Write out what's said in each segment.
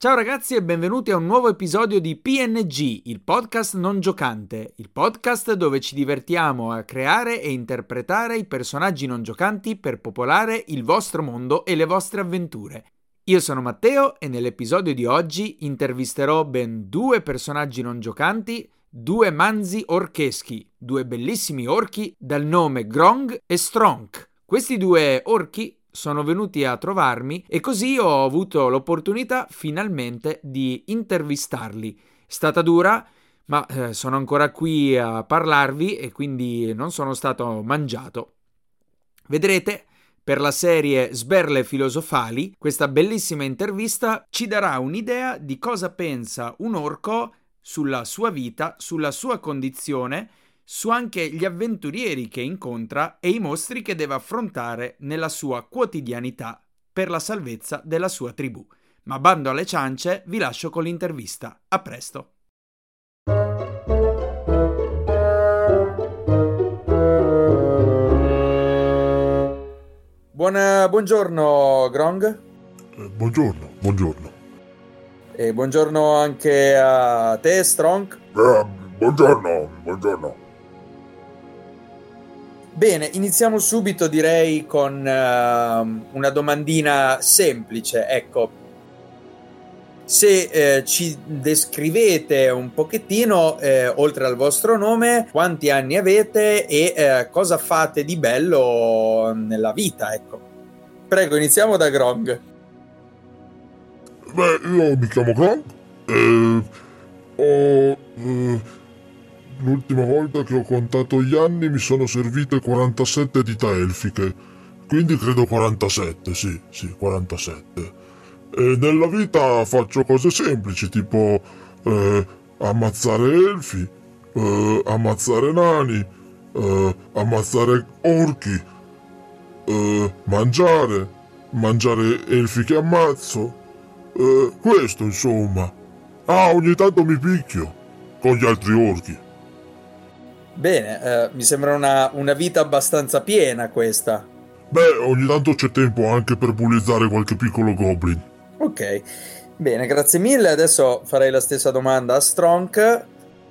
Ciao ragazzi e benvenuti a un nuovo episodio di PNG, il podcast non giocante, il podcast dove ci divertiamo a creare e interpretare i personaggi non giocanti per popolare il vostro mondo e le vostre avventure. Io sono Matteo e nell'episodio di oggi intervisterò ben due personaggi non giocanti, due manzi orcheschi, due bellissimi orchi dal nome Grong e Stronk. Questi due orchi sono venuti a trovarmi e così ho avuto l'opportunità finalmente di intervistarli. È stata dura, ma eh, sono ancora qui a parlarvi e quindi non sono stato mangiato. Vedrete, per la serie Sberle filosofali, questa bellissima intervista ci darà un'idea di cosa pensa un orco sulla sua vita, sulla sua condizione su anche gli avventurieri che incontra e i mostri che deve affrontare nella sua quotidianità per la salvezza della sua tribù. Ma bando alle ciance, vi lascio con l'intervista. A presto! Buona, buongiorno Grong. Eh, buongiorno, buongiorno. E buongiorno anche a te, Strong. Eh, buongiorno, buongiorno. Bene, iniziamo subito direi con uh, una domandina semplice. Ecco, se eh, ci descrivete un pochettino, eh, oltre al vostro nome, quanti anni avete e eh, cosa fate di bello nella vita, ecco. Prego, iniziamo da Grong. Beh, io mi chiamo Grong e ho eh, L'ultima volta che ho contato gli anni mi sono servite 47 dita elfiche. Quindi credo 47, sì, sì, 47. E nella vita faccio cose semplici, tipo eh, ammazzare elfi, eh, ammazzare nani, eh, ammazzare orchi, eh, mangiare, mangiare elfi che ammazzo. Eh, questo, insomma. Ah, ogni tanto mi picchio con gli altri orchi. Bene, eh, mi sembra una, una, vita abbastanza piena questa. Beh, ogni tanto c'è tempo anche per bullizzare qualche piccolo goblin. Ok, bene, grazie mille. Adesso farei la stessa domanda a Stronk.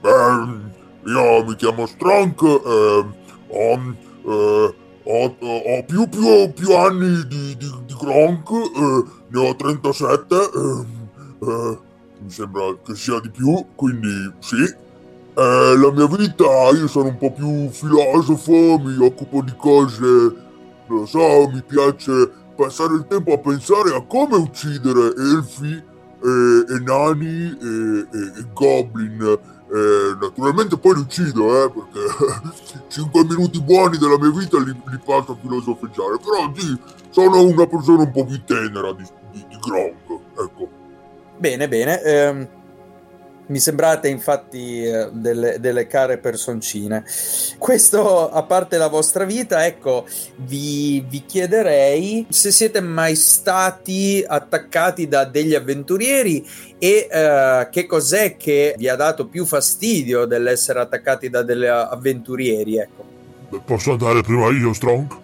Beh, io mi chiamo Stronk, eh, ho, eh, ho, ho più, più, più, anni di, di, di Gronk, eh, ne ho 37, ehm, eh, mi sembra che sia di più, quindi sì. Eh, la mia vita, io sono un po' più filosofo, mi occupo di cose, lo so, mi piace passare il tempo a pensare a come uccidere elfi, e, e nani e, e, e goblin. Eh, naturalmente poi li uccido, eh, perché 5 minuti buoni della mia vita li, li passo a filosofeggiare. Però sì, sono una persona un po' più tenera di, di, di Gronk, ecco. Bene, bene. Ehm mi sembrate infatti eh, delle, delle, care personcine. Questo a parte la vostra vita, ecco, vi, vi, chiederei se siete mai stati attaccati da degli avventurieri e uh, che cos'è che vi ha dato più fastidio dell'essere attaccati da degli avventurieri, ecco. Posso andare prima io, Strong?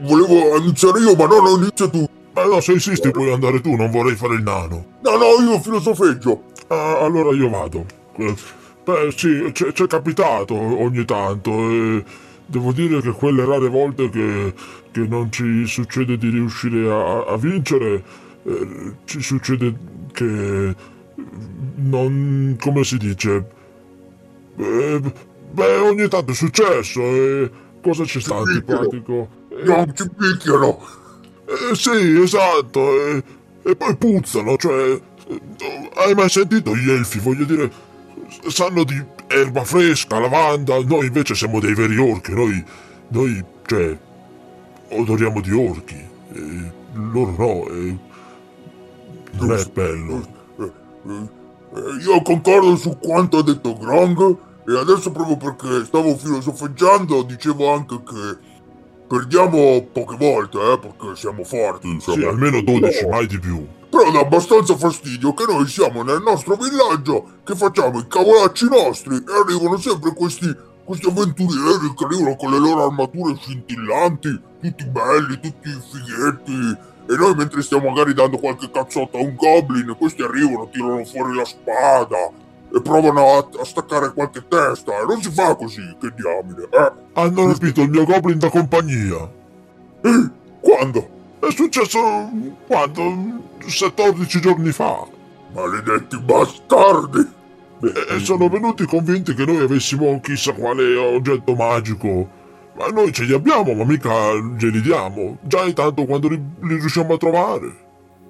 Volevo iniziare io, ma no, no, inizia tu. Ma no, se insisti puoi andare tu, non vorrei fare il nano. No, no, io filosofeggio. Ah, allora io vado. Eh, beh, sì, c'è, c'è capitato ogni tanto e devo dire che quelle rare volte che, che non ci succede di riuscire a, a vincere, eh, ci succede che non... come si dice? Eh, beh, ogni tanto è successo e cosa ci sta antipatico? Non ci picchiano! Eh, sì, esatto. E, e, poi puzzano, cioè... Hai mai sentito gli elfi? Voglio dire, sanno di erba fresca, lavanda. Noi invece siamo dei veri orchi. Noi, noi cioè, odoriamo di orchi. E loro no. E non è bello. Io concordo su quanto ha detto Grong. E adesso proprio perché stavo filosofeggiando dicevo anche che Perdiamo poche volte, eh, perché siamo forti. Siamo sì, almeno 12, mai di più. Però dà abbastanza fastidio che noi siamo nel nostro villaggio, che facciamo i cavolacci nostri e arrivano sempre questi, questi avventurieri che arrivano con le loro armature scintillanti, tutti belli, tutti fighetti, E noi mentre stiamo magari dando qualche cazzotto a un goblin, questi arrivano, tirano fuori la spada e provano a, a staccare qualche testa. E non si fa così, che diamine, eh? Hanno rapito il mio goblin da compagnia. Eh, quando? È successo quando? 14 giorni fa. Maledetti bastardi! E sono venuti convinti che noi avessimo chissà quale oggetto magico. Ma noi ce li abbiamo, ma mica glieli diamo. Già intanto quando li, li riusciamo a trovare.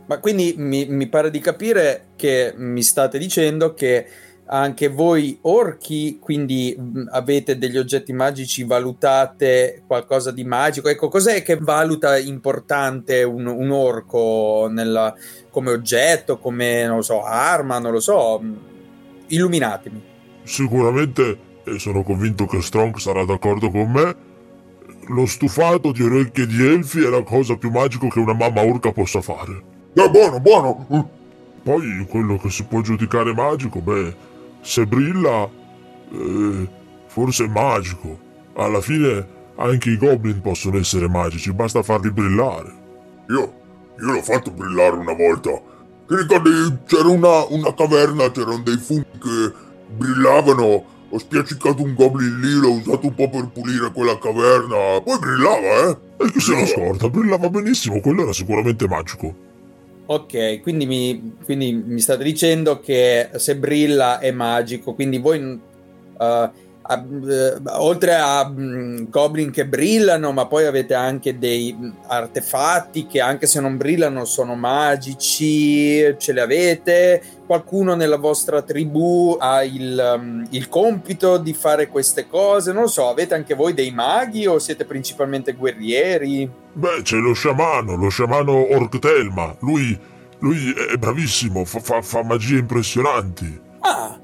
Ma quindi mi, mi, pare di capire che mi state dicendo che anche voi orchi, quindi avete degli oggetti magici, valutate qualcosa di magico. Ecco, cos'è che valuta importante un, un orco nella, come oggetto, come, non lo so, arma, non lo so? Illuminatemi. Sicuramente, e sono convinto che Strong sarà d'accordo con me, lo stufato di orecchie di elfi è la cosa più magica che una mamma orca possa fare. È buono, buono! Poi quello che si può giudicare magico, beh, se brilla, eh, forse è magico. Alla fine anche i goblin possono essere magici, basta farli brillare. Io, io l'ho fatto brillare una volta. Ti ricordi? C'era una, una caverna, c'erano dei funghi che brillavano. Ho spiaccicato un goblin lì, l'ho usato un po' per pulire quella caverna. Poi brillava, eh? E chi se lo scorda? Brillava benissimo, quello era sicuramente magico. Ok, quindi mi, quindi mi, state dicendo che se brilla è magico, quindi voi uh, a, uh, oltre a um, goblin che brillano, ma poi avete anche dei artefatti che anche se non brillano sono magici, ce li avete? Qualcuno nella vostra tribù ha il, um, il compito di fare queste cose? Non lo so, avete anche voi dei maghi o siete principalmente guerrieri? Beh, c'è lo sciamano, lo sciamano Orctelma. Lui, lui è bravissimo, fa, fa, fa magie impressionanti. Ah,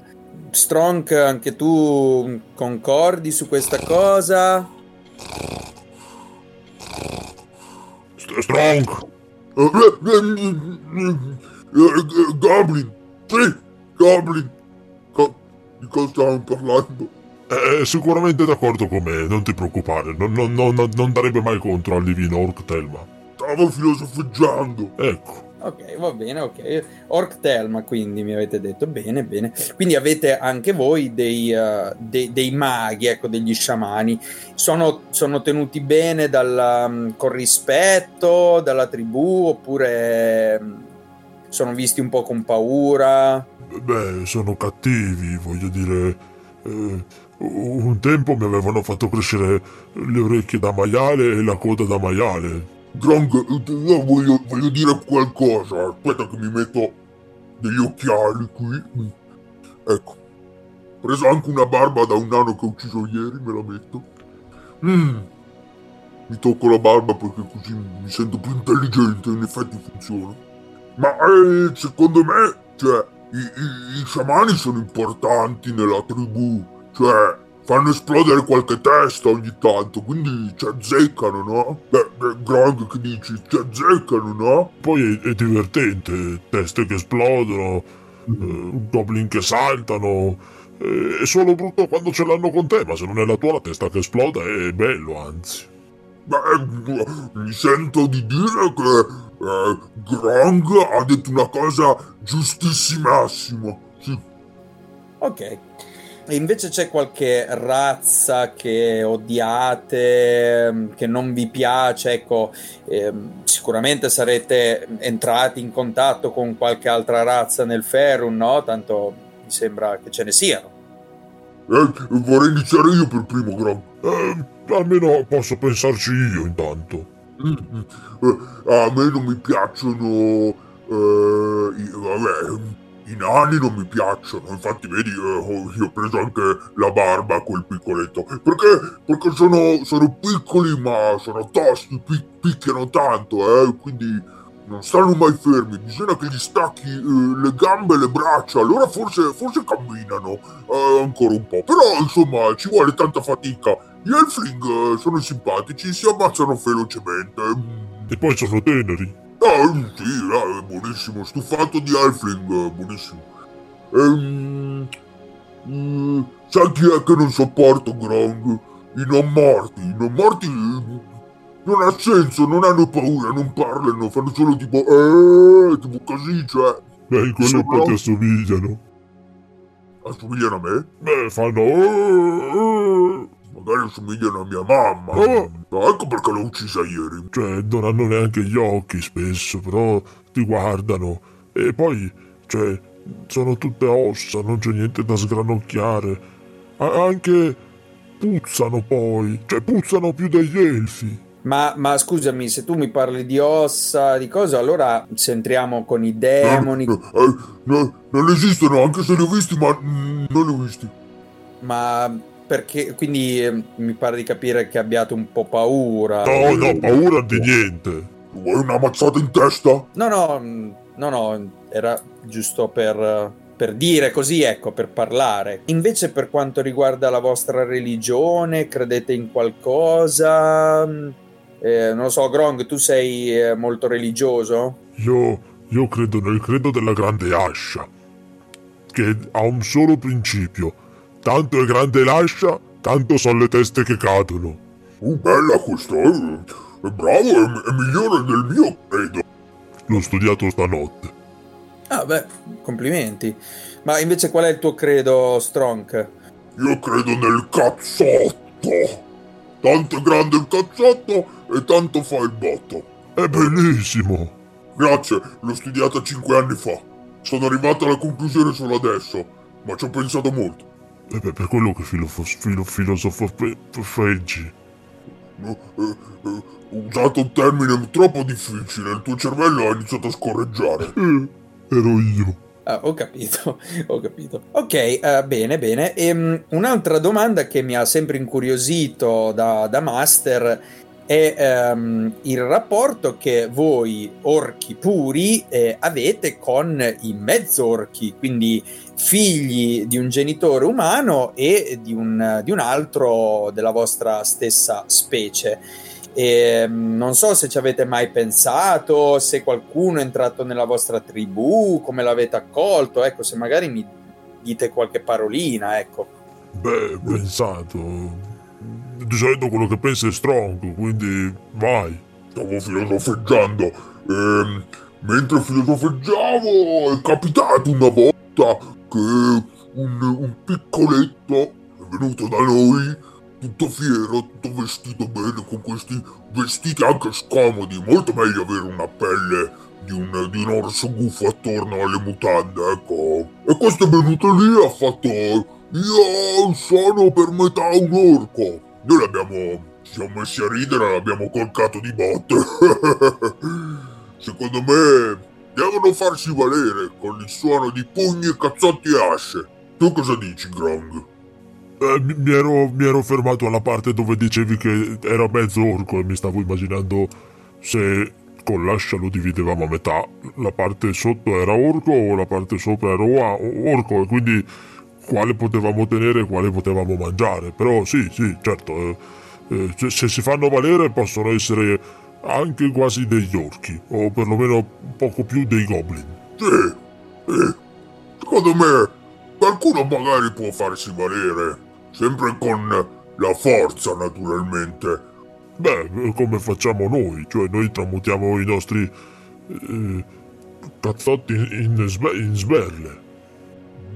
Strong, anche tu concordi su questa cosa? Strong! Goblin! Sì, Goblin! Co- di cosa stiamo parlando? È sicuramente d'accordo con me, non ti preoccupare, non, non, non, non darebbe mai contro al divino Orc Telma. Stavo filosofeggiando. Ecco. Ok, va bene, ok. Orc Telma, quindi mi avete detto bene, bene. Quindi avete anche voi dei, uh, dei, dei maghi, ecco, degli sciamani. Sono, sono tenuti bene dalla, um, con rispetto dalla tribù oppure um, sono visti un po' con paura? Beh, sono cattivi, voglio dire. Eh, un tempo mi avevano fatto crescere le orecchie da maiale e la coda da maiale. Drang, io voglio, voglio, dire qualcosa. Aspetta che mi metto degli occhiali qui. Ecco. Preso anche una barba da un nano che ho ucciso ieri, me la metto. Mm. Mi tocco la barba perché così mi sento più intelligente, in effetti funziona. Ma eh, secondo me, cioè, i, i, i sciamani sono importanti nella tribù. Cioè, fanno esplodere qualche testa ogni tanto, quindi ci azzeccano, no? Beh, beh Grog che dici, ci azzeccano, no? Poi è, è divertente, teste che esplodono, eh, goblin che saltano. Eh, è solo brutto quando ce l'hanno con te, ma se non è la tua la testa che esploda è bello, anzi. Beh, mi sento di dire che eh, Grong ha detto una cosa giustissimissima. Sì. Ok. E invece c'è qualche razza che odiate, ehm, che non vi piace, ecco, ehm, sicuramente sarete entrati in contatto con qualche altra razza nel Ferrum, no? Tanto mi sembra che ce ne siano. Eh, vorrei iniziare io per primo, Gran. Eh, almeno posso pensarci io intanto. Mm, eh, a me non mi piacciono... Eh, vabbè i nani non mi piacciono, infatti vedi, eh, io ho preso anche la barba a quel piccoletto. Perché? Perché sono, sono piccoli ma sono tosti, pic- picchiano tanto, eh, quindi non stanno mai fermi. Bisogna che gli stacchi eh, le gambe e le braccia, allora forse, forse camminano eh, ancora un po'. Però insomma ci vuole tanta fatica. Gli Elfling eh, sono simpatici, si ammazzano velocemente. E poi sono teneri. Ah, sì, è buonissimo, stufato di Halfling, buonissimo. Ehm... Mm, sai chi è che non sopporto, Grong? I non morti, i non morti... non ha senso, non hanno paura, non parlano, fanno solo tipo eh, tipo così, cioè. Beh, in quello un po' ti assomigliano. Assomigliano a me? Beh, fanno eh, eh. Magari assomigliano a mia mamma. Oh. Ecco perché l'ho uccisa ieri. Cioè, non hanno neanche gli occhi spesso, però ti guardano. E poi, cioè, sono tutte ossa, non c'è niente da sgranocchiare. A- anche puzzano poi, cioè puzzano più degli elfi. Ma, ma, scusami, se tu mi parli di ossa, di cose, allora se entriamo con i demoni. No, eh, no, non esistono, anche se li ho visti, ma non li ho visti. Ma perché quindi eh, mi pare di capire che abbiate un po' paura. No, no, paura di niente. Vuoi una mazzata in testa? No, no, mm, no, no, era giusto per, per dire così, ecco, per parlare. Invece per quanto riguarda la vostra religione, credete in qualcosa? Eh, non lo so, Grong, tu sei eh, molto religioso? Io, io credo nel credo della grande ascia, che ha un solo principio. Tanto è grande l'ascia, tanto sono le teste che cadono. Uh, bella questa, eh. è bravo, è, è migliore del mio credo. L'ho studiato stanotte. Ah, beh, complimenti. Ma invece qual è il tuo credo, Strong? Io credo nel cazzotto. Tanto è grande il cazzotto e tanto fa il botto. È bellissimo. Grazie, l'ho studiata cinque anni fa. Sono arrivato alla conclusione solo adesso, ma ci ho pensato molto. Beh, per quello che filofo, filo, filosofeggi. No, eh, eh, ho usato un termine troppo difficile, il tuo cervello ha iniziato a scorreggiare. Eh, ero io. Ah, ho capito, ho capito. Ok, uh, bene, bene. E, um, un'altra domanda che mi ha sempre incuriosito da, da Master è um, il rapporto che voi orchi puri eh, avete con i mezzorchi, quindi figli di un genitore umano e di un, di un altro della vostra stessa specie. E non so se ci avete mai pensato, se qualcuno è entrato nella vostra tribù, come l'avete accolto, ecco, se magari mi dite qualche parolina, ecco. Beh, pensato. Di solito quello che pensa è strong, quindi vai. Stavo filosofeggiando. E, mentre filosofeggiavo è capitato una volta che un, un piccoletto è venuto da noi tutto fiero, tutto vestito bene, con questi vestiti anche scomodi. Molto meglio avere una pelle di un, di un orso gufo attorno alle mutande, ecco. E questo è venuto lì e ha fatto... Io sono per metà un orco. Noi l'abbiamo... Ci siamo messi a ridere l'abbiamo colcato di botte. Secondo me devono farsi valere con il suono di pugni cazzotti e asce. Tu cosa dici, Grong? Eh, mi, ero, mi, ero, fermato alla parte dove dicevi che era mezzo orco e mi stavo immaginando se con l'ascia lo dividevamo a metà. La parte sotto era orco o la parte sopra era orco e quindi quale potevamo tenere e quale potevamo mangiare. Però sì, sì, certo, eh, eh, se si fanno valere possono essere anche quasi degli orchi o perlomeno poco più dei goblin. Sì, sì. Secondo me qualcuno magari può farsi valere sempre con la forza naturalmente. Beh, come facciamo noi, cioè noi tramutiamo i nostri eh, cazzotti in, in, in sberle.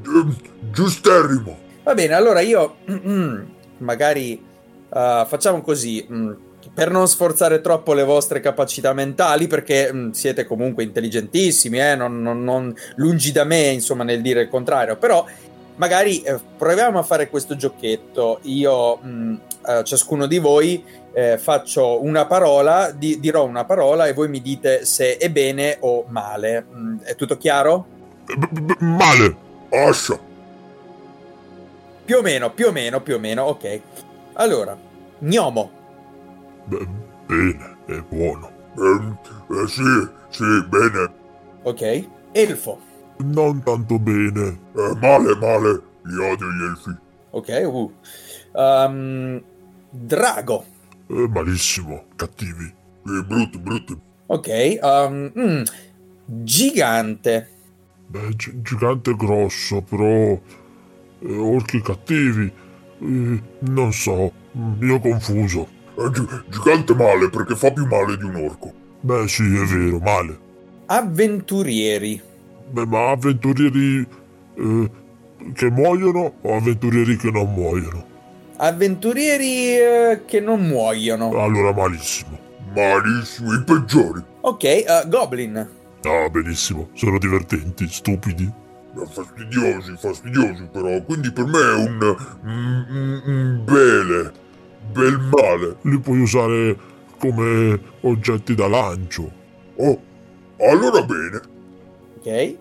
Gi- giusterrimo. Va bene, allora io magari uh, facciamo così. Mm, per non sforzare troppo le vostre capacità mentali, perché mh, siete comunque intelligentissimi, eh? non, non, non, lungi da me, insomma, nel dire il contrario, però magari eh, proviamo a fare questo giochetto. Io, mh, a ciascuno di voi, eh, faccio una parola, di, dirò una parola e voi mi dite se è bene o male. È tutto chiaro? B- b- male. Ascia. Più o meno, più o meno, più o meno, ok. Allora, gnomo. B- bene, è buono. Eh, eh, sì, sì, bene. Ok. Elfo. Non tanto bene. Eh, male, male. Li odio gli elfi. Ok, uh. Um, drago. Eh, malissimo. Cattivi. Eh, brutti, brutti. Ok. Um, mm, gigante. Beh, gi- gigante grosso, però... Eh, orchi cattivi. Eh, non so. Io confuso. gi- gigante male perché fa più male di un orco. Beh, sì, è vero, male. Avventurieri. Beh, ma avventurieri eh, che muoiono o avventurieri che non muoiono? Avventurieri eh, che non muoiono. Allora, malissimo. Malissimo, i peggiori. Ok, eh, Goblin. Ah, benissimo. Sono divertenti, stupidi. Fastidiosi, fastidiosi però. Quindi per me è un, un, un- un bene. Bel male. Li puoi usare come oggetti da lancio. Oh, allora bene. Ok.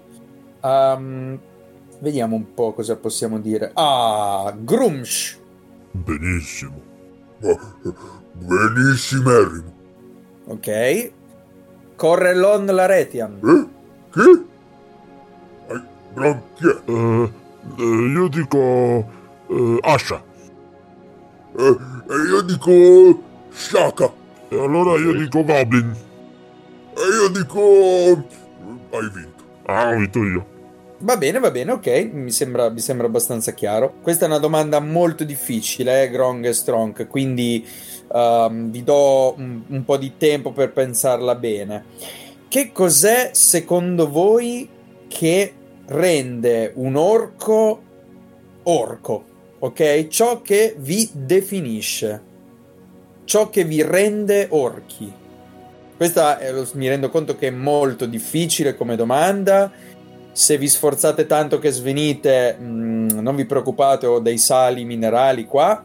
Ehm, vediamo un po' cosa possiamo dire. Ah, Grumsh. Benissimo. Ma- Benissimissimo. Ok. Correlon Laretian. Eh? Che? Ai, Bron, chi è? Eh, eh, io dico... eh, Asha. Eh, e io dico Shaka. E allora io dico Goblin. E io dico... Hai vinto. Ah, ho vinto io. Va bene, va bene, ok, mi sembra, mi sembra abbastanza chiaro. Questa è una domanda molto difficile, eh, Grong e Strong, quindi ehm, vi do un, un po' di tempo per pensarla bene. Che cos'è secondo voi che rende un orco orco? Ok? Ciò che vi definisce, ciò che vi rende orchi. Questa lo- mi rendo conto che è molto difficile come domanda se vi sforzate tanto che svenite, mh, non vi preoccupate, ho dei sali minerali qua.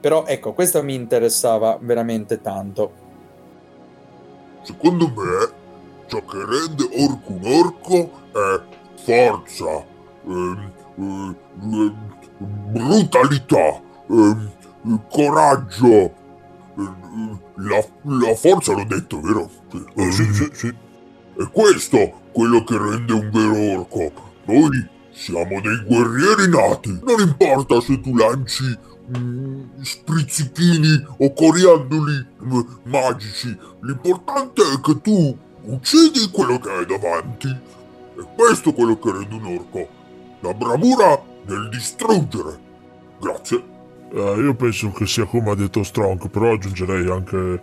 Però ecco, questo mi interessava veramente tanto. Secondo me, ciò che rende orco un orco è forza, ehm, eh, eh, brutalità, ehm, eh, coraggio. eh, eh, La, la forza l'ho detto, vero? Eh, sì, sì, sì. È questo quello che rende un vero orco. Noi siamo dei guerrieri nati. Non importa se tu lanci mm, sprizzichini o coriandoli mm, magici. L'importante è che tu uccidi quello che hai davanti. E questo è quello che rende un orco. La bravura nel distruggere. Grazie. Eh, io penso che sia come ha detto Strong, però aggiungerei anche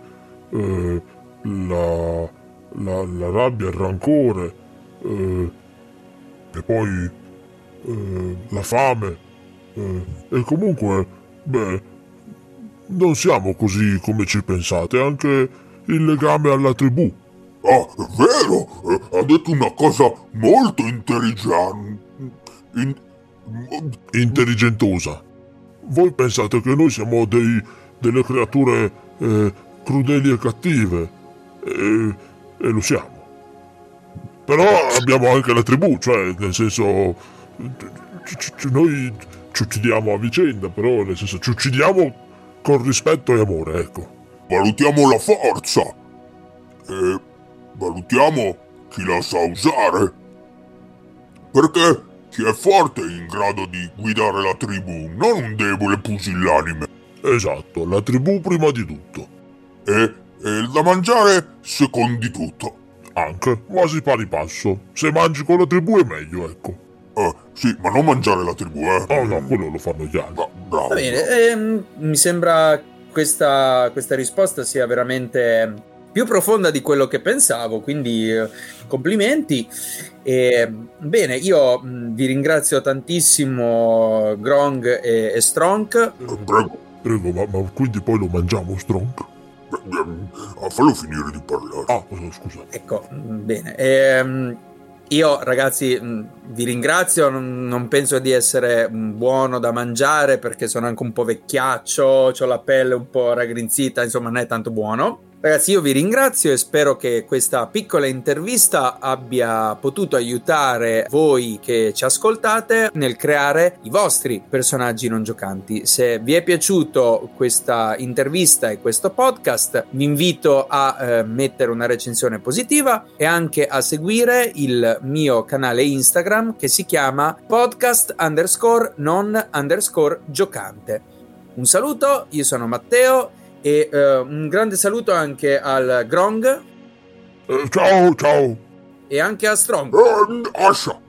eh, la, la, la rabbia, il rancore eh, e poi eh, la fame. eh, e comunque, beh, non siamo così come ci pensate, anche il legame alla tribù. Ah, è vero! Eh, Ha detto una cosa molto intelligente. In- intelligentosa. Voi pensate che noi siamo dei, delle creature eh, crudeli e cattive, e, e lo siamo. Però abbiamo anche la tribù, cioè nel senso noi ci uccidiamo a vicenda, però nel senso ci uccidiamo con rispetto e amore, ecco. valutiamo la forza e valutiamo chi la sa usare. Perché chi è forte è in grado di guidare la tribù, non un debole pusillanime. Esatto, la tribù prima di tutto. E, e da mangiare secondi tutto. Anche, quasi pari passo. Se mangi con la tribù è meglio, ecco. Eh, sì, ma non mangiare la tribù, eh. Oh no, quello lo fanno gli altri. Bra- bravo. Va bene, ehm, mi sembra questa, questa risposta sia veramente più profonda di quello che pensavo, quindi eh, complimenti. E, bene, io mh, vi ringrazio tantissimo Grong e, e Strong. Eh, Prego, Prego, ma, ma quindi poi lo mangiamo, Strong? Eh, fallo finire di parlare. Ah, scusa. Ecco, mh, bene. Ehm, io ragazzi mh, vi ringrazio, non, penso di essere buono da mangiare perché sono anche un po' vecchiaccio, ho la pelle un po' raggrinzita, insomma non è tanto buono. Ragazzi, io vi ringrazio e spero che questa piccola intervista abbia potuto aiutare voi che ci ascoltate nel creare i vostri personaggi non giocanti. Se vi è piaciuto questa intervista e questo podcast, vi invito a eh, mettere una recensione positiva e anche a seguire il mio canale Instagram che si chiama podcast underscore non underscore giocante. Un saluto, io sono Matteo e eh, un grande saluto anche al Grong Eh, ciao, ciao. e anche a Strong. Eh, Ascia,